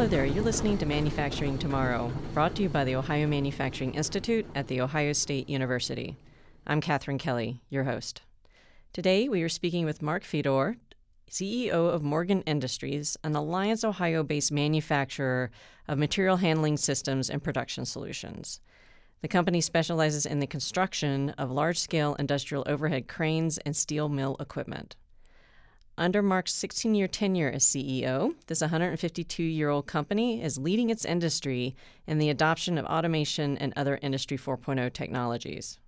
Hello there, you're listening to Manufacturing Tomorrow, brought to you by the Ohio Manufacturing Institute at The Ohio State University. I'm Katherine Kelly, your host. Today we are speaking with Mark Fedor, CEO of Morgan Industries, an Alliance, Ohio based manufacturer of material handling systems and production solutions. The company specializes in the construction of large scale industrial overhead cranes and steel mill equipment. Under Mark's 16 year tenure as CEO, this 152 year old company is leading its industry in the adoption of automation and other Industry 4.0 technologies.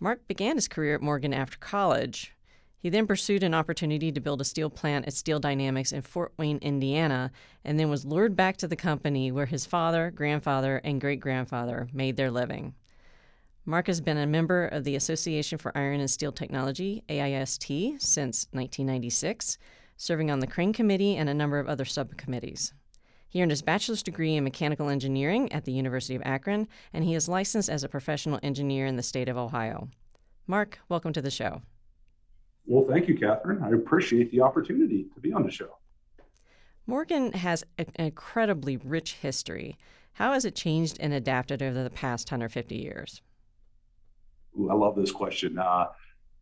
Mark began his career at Morgan after college. He then pursued an opportunity to build a steel plant at Steel Dynamics in Fort Wayne, Indiana, and then was lured back to the company where his father, grandfather, and great grandfather made their living. Mark has been a member of the Association for Iron and Steel Technology, AIST, since 1996, serving on the Crane Committee and a number of other subcommittees. He earned his bachelor's degree in mechanical engineering at the University of Akron, and he is licensed as a professional engineer in the state of Ohio. Mark, welcome to the show. Well, thank you, Catherine. I appreciate the opportunity to be on the show. Morgan has an incredibly rich history. How has it changed and adapted over the past 150 years? Ooh, I love this question. Uh,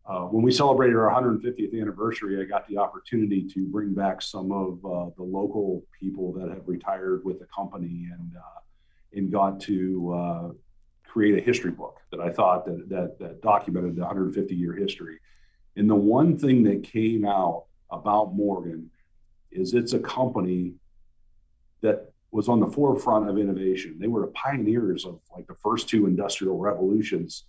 uh, when we celebrated our 150th anniversary, I got the opportunity to bring back some of uh, the local people that have retired with the company and uh, and got to uh, create a history book that I thought that, that, that documented the 150 year history. And the one thing that came out about Morgan is it's a company that was on the forefront of innovation. They were the pioneers of like the first two industrial revolutions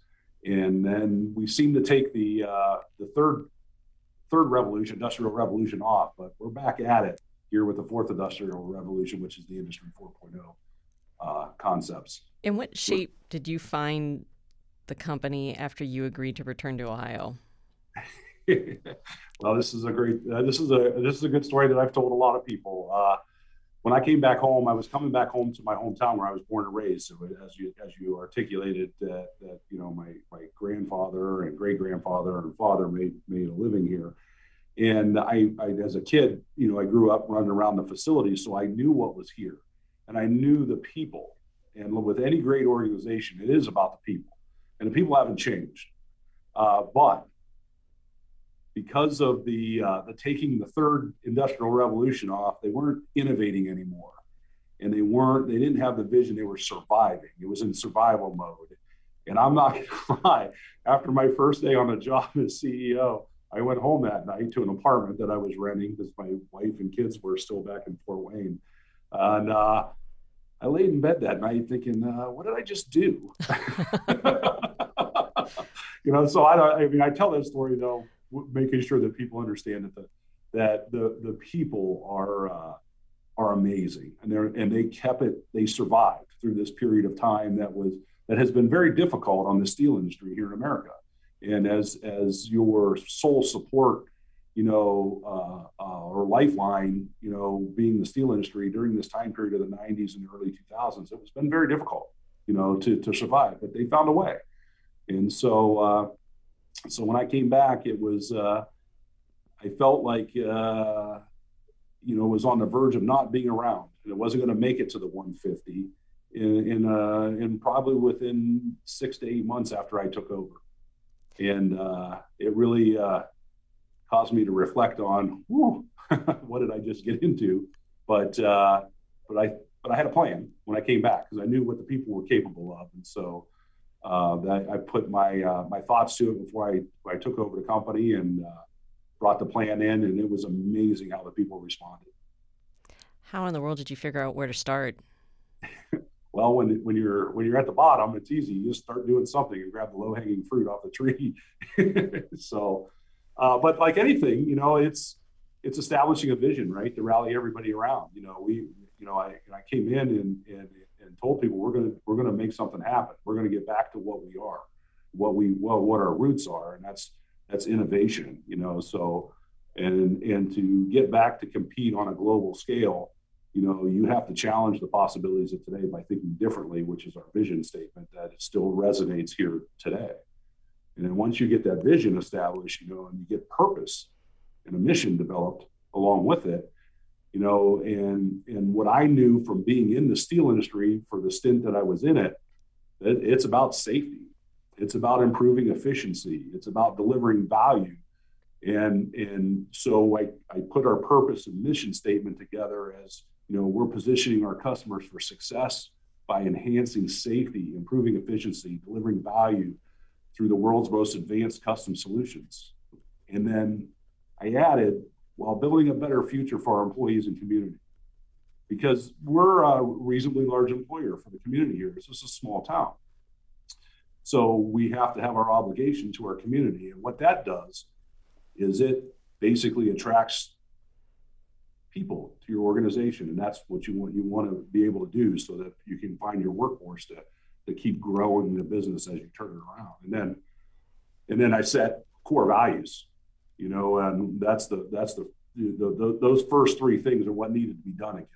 and then we seem to take the uh, the third third revolution, industrial revolution, off, but we're back at it here with the fourth industrial revolution, which is the industry 4.0 uh, concepts. In what shape did you find the company after you agreed to return to Ohio? well, this is a great uh, this is a this is a good story that I've told a lot of people. Uh, when I came back home, I was coming back home to my hometown where I was born and raised. So as you as you articulated that, that you know my my grandfather and great grandfather and father made made a living here, and I, I as a kid you know I grew up running around the facility, so I knew what was here, and I knew the people. And with any great organization, it is about the people, and the people haven't changed. Uh, but because of the uh, the taking the third industrial revolution off, they weren't innovating anymore, and they weren't they didn't have the vision. They were surviving. It was in survival mode. And I'm not gonna lie. After my first day on the job as CEO, I went home that night to an apartment that I was renting because my wife and kids were still back in Fort Wayne, and uh, I laid in bed that night thinking, uh, "What did I just do?" you know. So I, I mean, I tell that story though making sure that people understand that the that the the people are uh, are amazing. And they're and they kept it they survived through this period of time that was that has been very difficult on the steel industry here in America. And as as your sole support you know uh, uh, or lifeline you know being the steel industry during this time period of the 90s and early 2000s it was been very difficult you know to to survive but they found a way. And so uh, so when I came back, it was uh, I felt like uh, you know was on the verge of not being around, and it wasn't going to make it to the 150 in in, uh, in probably within six to eight months after I took over, and uh, it really uh, caused me to reflect on what did I just get into, but uh, but I but I had a plan when I came back because I knew what the people were capable of, and so that I put my uh, my thoughts to it before I I took over the company and uh, brought the plan in, and it was amazing how the people responded. How in the world did you figure out where to start? well, when when you're when you're at the bottom, it's easy. You just start doing something and grab the low hanging fruit off the tree. so, uh, but like anything, you know, it's it's establishing a vision, right, to rally everybody around. You know, we you know I I came in and and and told people we're going to we're going to make something happen. We're going to get back to what we are, what we well what our roots are, and that's that's innovation. You know, so and and to get back to compete on a global scale, you know, you have to challenge the possibilities of today by thinking differently, which is our vision statement that still resonates here today. And then once you get that vision established, you know, and you get purpose and a mission developed along with it, you know, and and what I knew from being in the steel industry for the stint that I was in it, it it's about safety. It's about improving efficiency. It's about delivering value. And and so I, I put our purpose and mission statement together as you know we're positioning our customers for success by enhancing safety, improving efficiency, delivering value through the world's most advanced custom solutions. And then I added while building a better future for our employees and community. Because we're a reasonably large employer for the community here. This is a small town. So we have to have our obligation to our community. And what that does is it basically attracts people to your organization. And that's what you want you want to be able to do so that you can find your workforce to, to keep growing the business as you turn it around. And then and then I set core values you know, and that's the that's the, the, the, those first three things are what needed to be done again.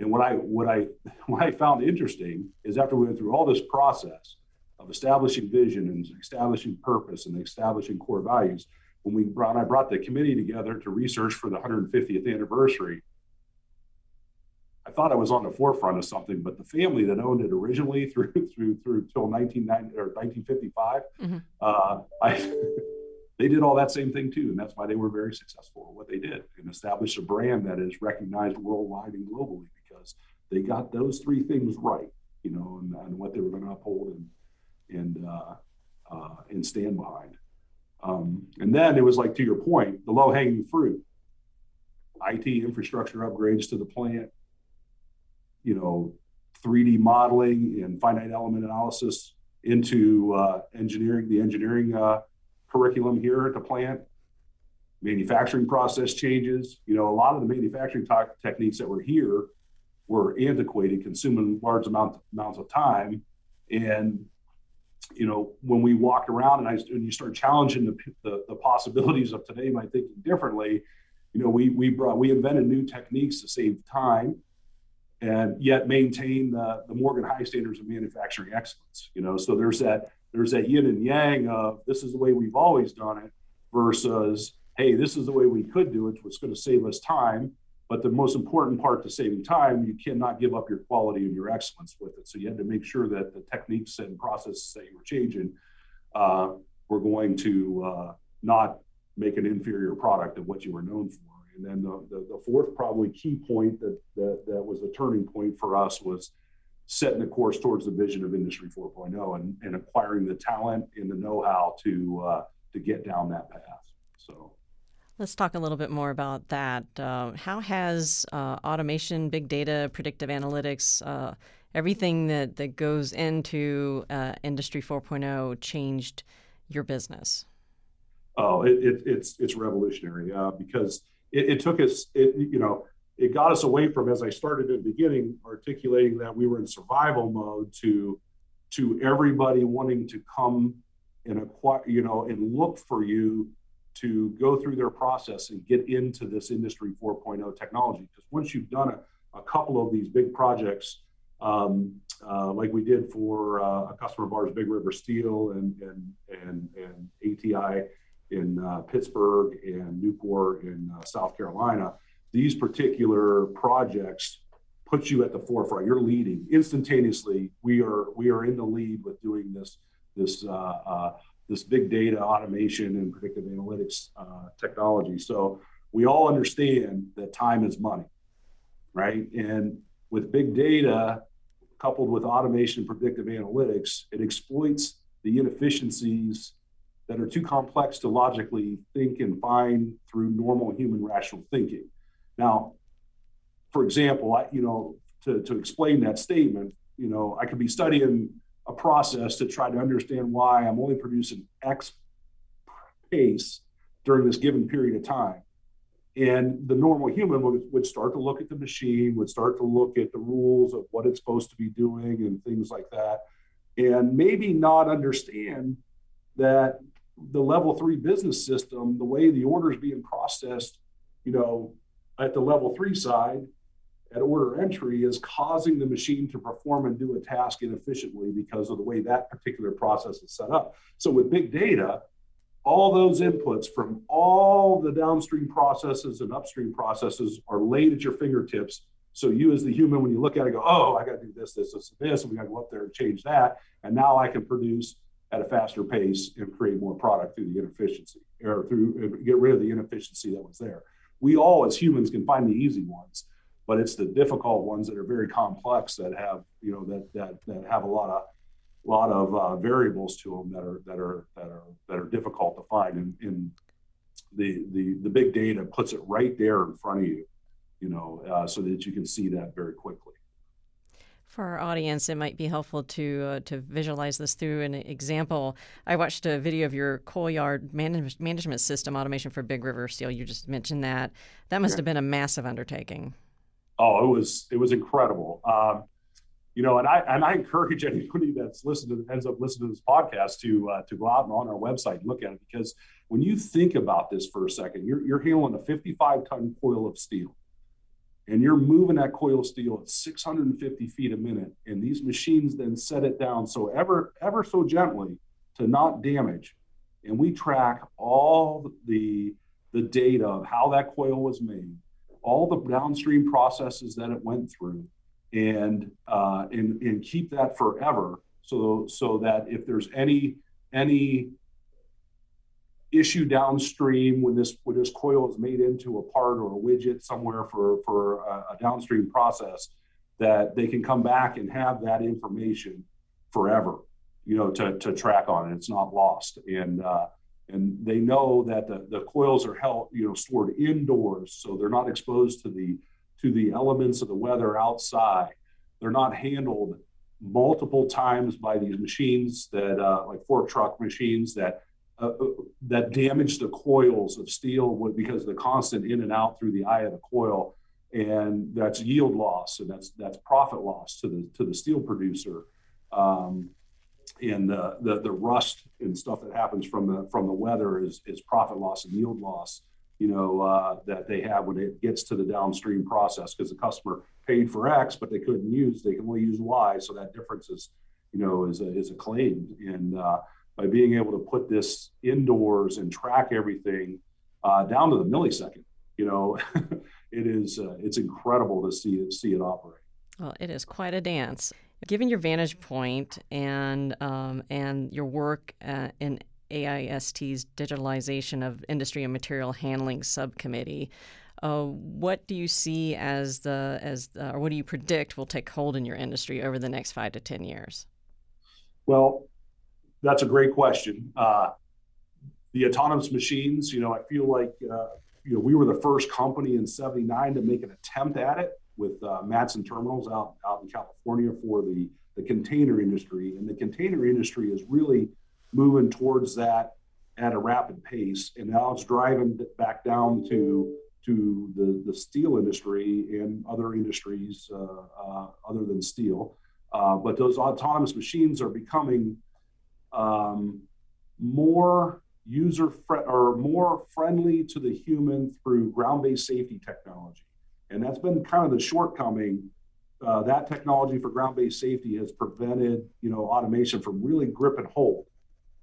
And what I what I what I found interesting is after we went through all this process of establishing vision and establishing purpose and establishing core values, when we brought I brought the committee together to research for the 150th anniversary, I thought I was on the forefront of something, but the family that owned it originally through through through till 1990 or 1955, mm-hmm. uh, I they did all that same thing too. And that's why they were very successful at what they did and established a brand that is recognized worldwide and globally because they got those three things right, you know, and, and what they were going to uphold and, and, uh, uh, and stand behind. Um, and then it was like, to your point, the low hanging fruit, IT infrastructure upgrades to the plant, you know, 3D modeling and finite element analysis into uh, engineering, the engineering uh, curriculum here at the plant. Manufacturing process changes. You know, a lot of the manufacturing t- techniques that were here were antiquated, consuming large amounts amounts of time. And you know, when we walked around and I and you start challenging the, the, the possibilities of today by thinking differently, you know, we we brought we invented new techniques to save time and yet maintain the, the Morgan high standards of manufacturing excellence. You know, so there's that there's that yin and yang of this is the way we've always done it versus hey this is the way we could do it what's going to save us time. But the most important part to saving time you cannot give up your quality and your excellence with it. So you had to make sure that the techniques and processes that you were changing uh, were going to uh, not make an inferior product of what you were known for. And then the, the, the fourth probably key point that, that that was a turning point for us was setting the course towards the vision of Industry 4.0 and, and acquiring the talent and the know-how to uh, to get down that path. So. Let's talk a little bit more about that. Uh, how has uh, automation, big data, predictive analytics, uh, everything that, that goes into uh, Industry 4.0 changed your business? Oh, it, it, it's it's revolutionary uh, because it, it, took us. It, you know, it got us away from, as I started at the beginning, articulating that we were in survival mode to to everybody wanting to come and acquire, you know, and look for you to go through their process and get into this industry 4.0 technology. Because once you've done a, a couple of these big projects, um, uh, like we did for uh, a customer of ours, Big River Steel and and and, and ATI in uh, Pittsburgh and Newport in uh, South Carolina these particular projects put you at the forefront. You're leading instantaneously. We are we are in the lead with doing this this uh, uh, this big data automation and predictive analytics uh, technology. So we all understand that time is money, right? And with big data coupled with automation and predictive analytics, it exploits the inefficiencies that are too complex to logically think and find through normal human rational thinking. Now, for example, I, you know, to, to explain that statement, you know, I could be studying a process to try to understand why I'm only producing X pace during this given period of time. And the normal human would, would start to look at the machine, would start to look at the rules of what it's supposed to be doing and things like that. And maybe not understand that the level three business system, the way the order is being processed, you know, at the level three side at order entry is causing the machine to perform and do a task inefficiently because of the way that particular process is set up. So with big data, all those inputs from all the downstream processes and upstream processes are laid at your fingertips. So you, as the human, when you look at it, go, "Oh, I got to do this, this, this, this, and we got to go up there and change that." And now I can produce at a faster pace and create more product through the inefficiency or through get rid of the inefficiency that was there. We all, as humans, can find the easy ones, but it's the difficult ones that are very complex that have you know that that that have a lot of lot of uh, variables to them that are that are that are that are difficult to find. And, and the the the big data puts it right there in front of you you know uh, so that you can see that very quickly for our audience, it might be helpful to uh, to visualize this through an example. I watched a video of your coil yard manage- management system automation for Big River Steel. You just mentioned that. That must yeah. have been a massive undertaking. Oh, it was it was incredible. Um, you know, and I and I encourage anybody that's listening to ends up listening to this podcast to uh, to go out and on our website and look at it because when you think about this for a second, you're you're handling a 55 ton coil of steel, and you're moving that coil steel at 650 feet a minute, and these machines then set it down so ever ever so gently to not damage, and we track all the the data of how that coil was made, all the downstream processes that it went through and uh, and and keep that forever so so that if there's any any issue downstream when this when this coil is made into a part or a widget somewhere for for a, a downstream process that they can come back and have that information forever you know to, to track on it it's not lost and uh, and they know that the, the coils are held you know stored indoors so they're not exposed to the to the elements of the weather outside. They're not handled multiple times by these machines that, uh, like fork truck machines, that uh, uh that damage the coils of steel because of the constant in and out through the eye of the coil, and that's yield loss and that's that's profit loss to the to the steel producer. Um, and the, the the rust and stuff that happens from the from the weather is is profit loss and yield loss you know, uh, that they have when it gets to the downstream process because the customer paid for X, but they couldn't use, they can only use Y. So that difference is, you know, is a, is a claim. And uh, by being able to put this indoors and track everything uh, down to the millisecond, you know, it is, uh, it's incredible to see it, see it operate. Well, it is quite a dance. Given your vantage point and um, and your work uh, in AIST's Digitalization of Industry and Material Handling Subcommittee. Uh, what do you see as the as the, or what do you predict will take hold in your industry over the next five to ten years? Well, that's a great question. Uh, the autonomous machines, you know, I feel like uh, you know we were the first company in '79 to make an attempt at it with uh, Matson Terminals out out in California for the the container industry, and the container industry is really moving towards that at a rapid pace, and now it's driving back down to to the, the steel industry and other industries uh, uh, other than steel. Uh, but those autonomous machines are becoming um, more user fr- or more friendly to the human through ground-based safety technology, and that's been kind of the shortcoming. Uh, that technology for ground-based safety has prevented, you know, automation from really grip and hold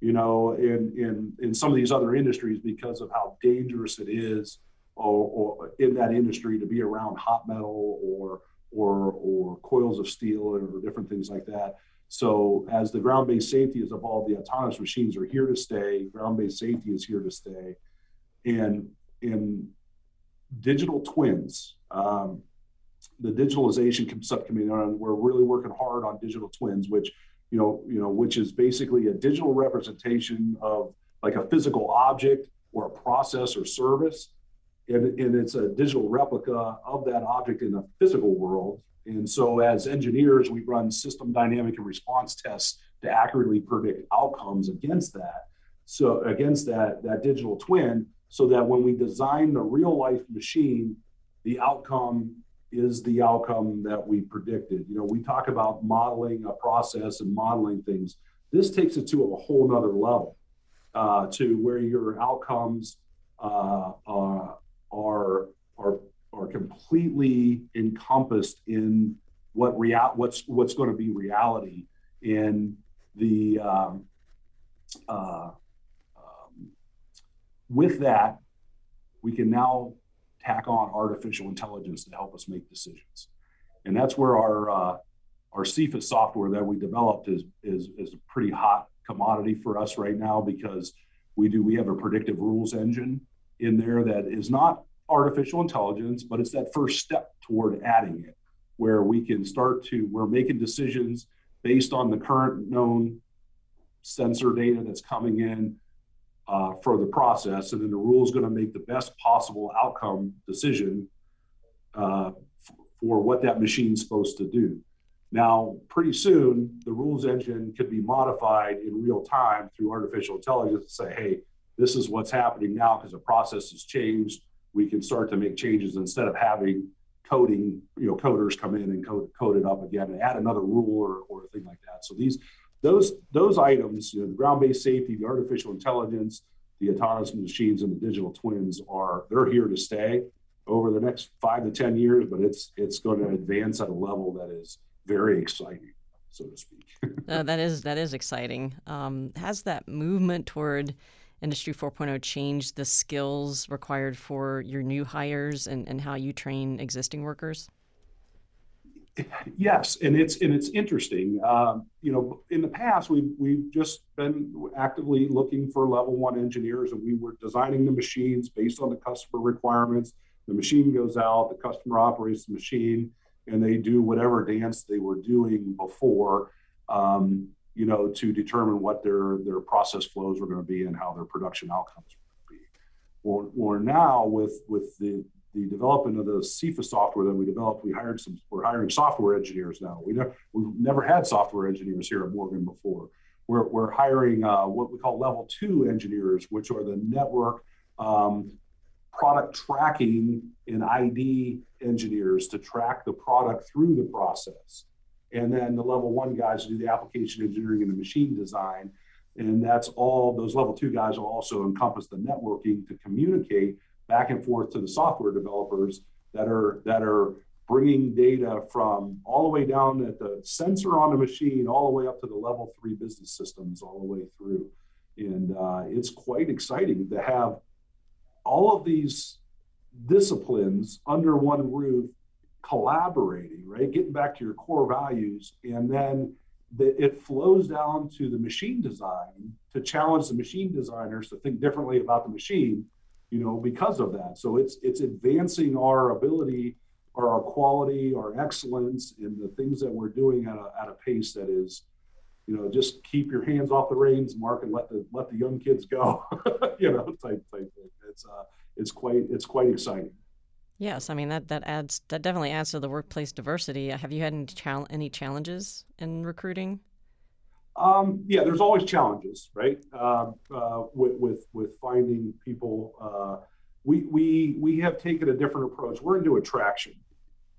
you know, in in in some of these other industries because of how dangerous it is, or, or in that industry to be around hot metal or or or coils of steel or, or different things like that. So as the ground-based safety has evolved, the autonomous machines are here to stay. Ground-based safety is here to stay, and in digital twins. Um, the digitalization subcommittee, we're really working hard on digital twins, which you know, you know, which is basically a digital representation of like a physical object or a process or service. And, and it's a digital replica of that object in the physical world. And so as engineers, we run system dynamic and response tests to accurately predict outcomes against that. So against that, that digital twin, so that when we design the real life machine, the outcome is the outcome that we predicted. You know, we talk about modeling a process and modeling things. This takes it to a whole nother level uh, to where your outcomes uh, are are are completely encompassed in what real what's what's going to be reality in the um, uh, um, with that, we can now tack on artificial intelligence to help us make decisions. And that's where our uh, our CFIS software that we developed is, is is a pretty hot commodity for us right now because we do we have a predictive rules engine in there that is not artificial intelligence, but it's that first step toward adding it, where we can start to we're making decisions based on the current known sensor data that's coming in uh, for the process, and then the rule is going to make the best possible outcome decision uh, for what that machine's supposed to do. Now, pretty soon, the rules engine could be modified in real time through artificial intelligence to say, hey, this is what's happening now because the process has changed. We can start to make changes instead of having coding, you know, coders come in and code, code it up again and add another rule or, or a thing like that. So these those those items, you know, the ground-based safety, the artificial intelligence, the autonomous machines, and the digital twins are they're here to stay over the next five to ten years, but it's it's going to advance at a level that is very exciting, so to speak. uh, that is that is exciting. Um, has that movement toward Industry 4.0 changed the skills required for your new hires and, and how you train existing workers? Yes, and it's and it's interesting. Um, you know, in the past, we've we've just been actively looking for level one engineers, and we were designing the machines based on the customer requirements. The machine goes out, the customer operates the machine, and they do whatever dance they were doing before. Um, you know, to determine what their their process flows were going to be and how their production outcomes were going to be. Or, or now with with the the development of the CFIS software that we developed, we hired some. We're hiring software engineers now. We never we've never had software engineers here at Morgan before. We're we're hiring uh, what we call level two engineers, which are the network um, product tracking and ID engineers to track the product through the process. And then the level one guys do the application engineering and the machine design. And that's all those level two guys will also encompass the networking to communicate back and forth to the software developers that are that are bringing data from all the way down at the sensor on the machine, all the way up to the level three business systems, all the way through. And uh, it's quite exciting to have all of these disciplines under one roof collaborating, right? Getting back to your core values. And then the, it flows down to the machine design to challenge the machine designers to think differently about the machine you know, because of that. So it's it's advancing our ability or our quality, our excellence in the things that we're doing at a, at a pace that is, you know, just keep your hands off the reins, Mark, and let the let the young kids go, you know, type type thing. It's uh, it's quite it's quite exciting. Yes, I mean that that adds that definitely adds to the workplace diversity. Have you had any, chal- any challenges in recruiting? Um, yeah, there's always challenges, right? Uh, uh, with, with with finding people. Uh, we we we have taken a different approach. We're into attraction.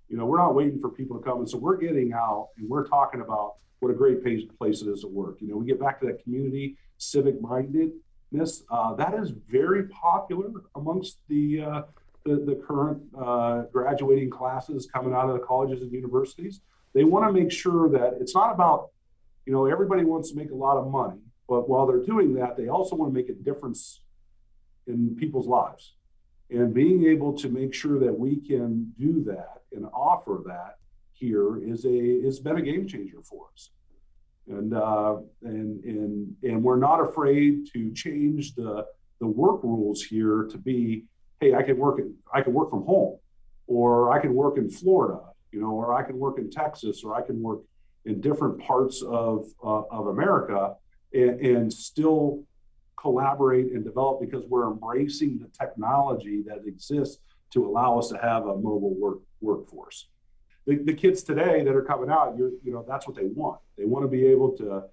You know, we're not waiting for people to come, and so we're getting out and we're talking about what a great place it is to work. You know, we get back to that community civic mindedness. Uh, that is very popular amongst the uh, the, the, current uh, graduating classes coming out of the colleges and universities. They want to make sure that it's not about you know, everybody wants to make a lot of money, but while they're doing that, they also want to make a difference in people's lives. And being able to make sure that we can do that and offer that here is a has been a game changer for us. And uh, and and and we're not afraid to change the the work rules here to be, hey, I can work in, I can work from home, or I can work in Florida, you know, or I can work in Texas, or I can work in different parts of, uh, of America and, and, still collaborate and develop because we're embracing the technology that exists to allow us to have a mobile work workforce. The, the kids today that are coming out, you're, you know, that's what they want. They want to be able to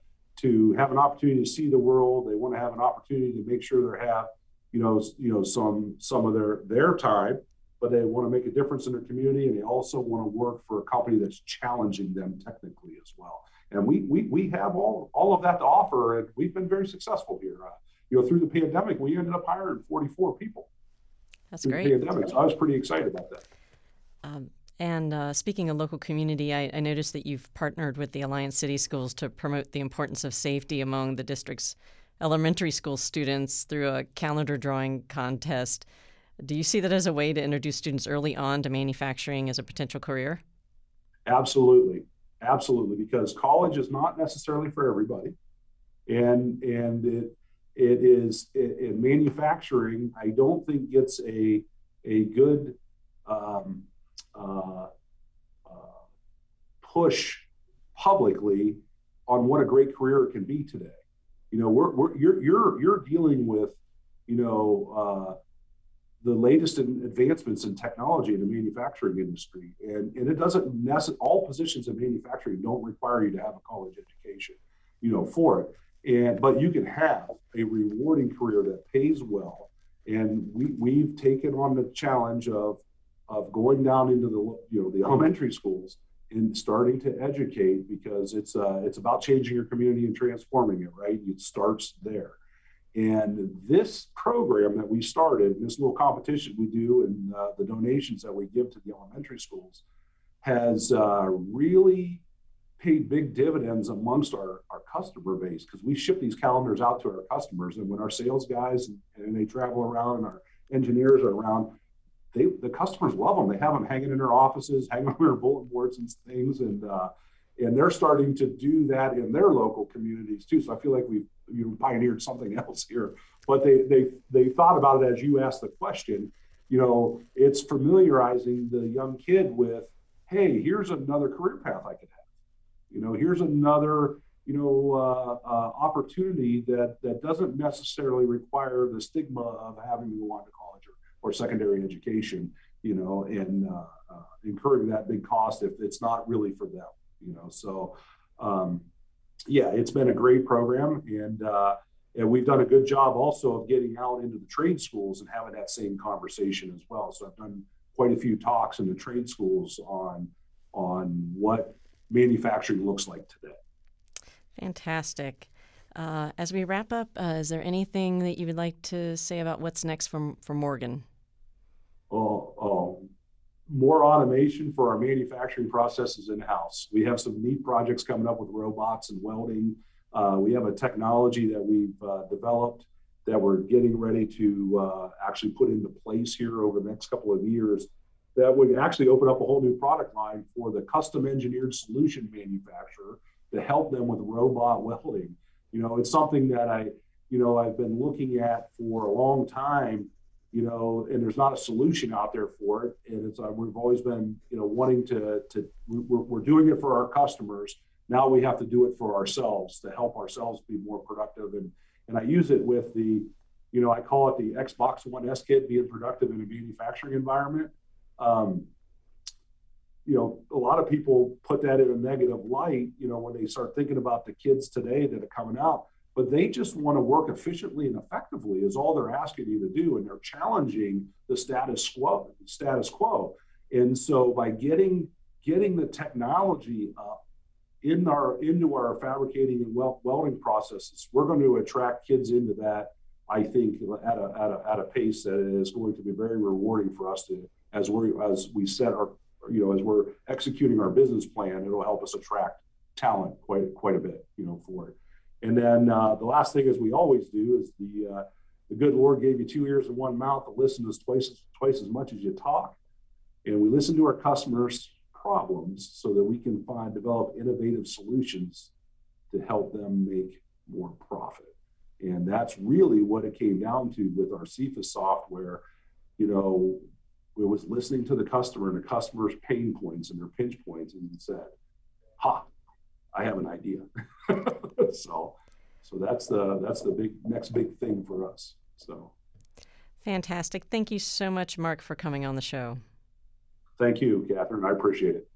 to have an opportunity to see the world. They want to have an opportunity to make sure they have, you know, you know, some some of their their time but they want to make a difference in their community and they also want to work for a company that's challenging them technically as well. And we we, we have all, all of that to offer, and we've been very successful here. Uh, you know, through the pandemic, we ended up hiring 44 people. That's great. pandemic, so I was pretty excited about that. Um, and uh, speaking of local community, I, I, noticed that you've partnered with the Alliance City Schools to promote the importance of safety among the district's elementary school students through a calendar drawing contest. Do you see that as a way to introduce students early on to manufacturing as a potential career? Absolutely, absolutely, because college is not necessarily for everybody, and and it it is in manufacturing. I don't think gets a a good um, uh, uh, push publicly on what a great career it can be today. You know, we're, we're you're you're you're dealing with you know uh, the latest in advancements in technology in the manufacturing industry. And, and it doesn't necessarily, all positions in manufacturing don't require you to have a college education, you know, for it. And, but you can have a rewarding career that pays well. And we, we've taken on the challenge of, of going down into the, you know, the elementary schools and starting to educate because it's, uh, it's about changing your community and transforming it, right? It starts there. And this program that we started, this little competition we do, and uh, the donations that we give to the elementary schools, has uh, really paid big dividends amongst our, our customer base because we ship these calendars out to our customers. And when our sales guys and, and they travel around and our engineers are around, they the customers love them. They have them hanging in their offices, hanging on their bulletin boards and things, and uh, and they're starting to do that in their local communities too. So I feel like we've you know, pioneered something else here. But they they they thought about it as you asked the question. You know, it's familiarizing the young kid with, hey, here's another career path I could have. You know, here's another you know uh, uh, opportunity that that doesn't necessarily require the stigma of having to go on to college or, or secondary education. You know, and uh, uh incurring that big cost if it's not really for them. You know, so. Um, yeah, it's been a great program, and uh, and we've done a good job also of getting out into the trade schools and having that same conversation as well. So I've done quite a few talks in the trade schools on on what manufacturing looks like today. Fantastic. Uh, as we wrap up, uh, is there anything that you would like to say about what's next for, for Morgan? Oh, oh, more automation for our manufacturing processes in house. We have some neat projects coming up with robots and welding. Uh, we have a technology that we've uh, developed that we're getting ready to uh, actually put into place here over the next couple of years that would actually open up a whole new product line for the custom engineered solution manufacturer to help them with robot welding. You know, it's something that I, you know, I've been looking at for a long time you know, and there's not a solution out there for it. And it's uh, we've always been, you know, wanting to to we're, we're doing it for our customers. Now we have to do it for ourselves to help ourselves be more productive. And and I use it with the, you know, I call it the Xbox One S kit being productive in a manufacturing environment. Um, you know, a lot of people put that in a negative light, you know, when they start thinking about the kids today that are coming out but they just want to work efficiently and effectively is all they're asking you to do and they're challenging the status quo status quo. And so by getting getting the technology up in our into our fabricating and welding processes we're going to attract kids into that i think at a, at a, at a pace that is going to be very rewarding for us to as we as we set our you know as we're executing our business plan it'll help us attract talent quite quite a bit you know for it and then uh, the last thing, as we always do, is the uh, the good Lord gave you two ears and one mouth to listen to twice twice as much as you talk, and we listen to our customers' problems so that we can find develop innovative solutions to help them make more profit. And that's really what it came down to with our Cephas software. You know, it was listening to the customer and the customer's pain points and their pinch points, and said, "Ha, I have an idea." so so that's the that's the big next big thing for us. So fantastic. Thank you so much, Mark, for coming on the show. Thank you, Catherine. I appreciate it.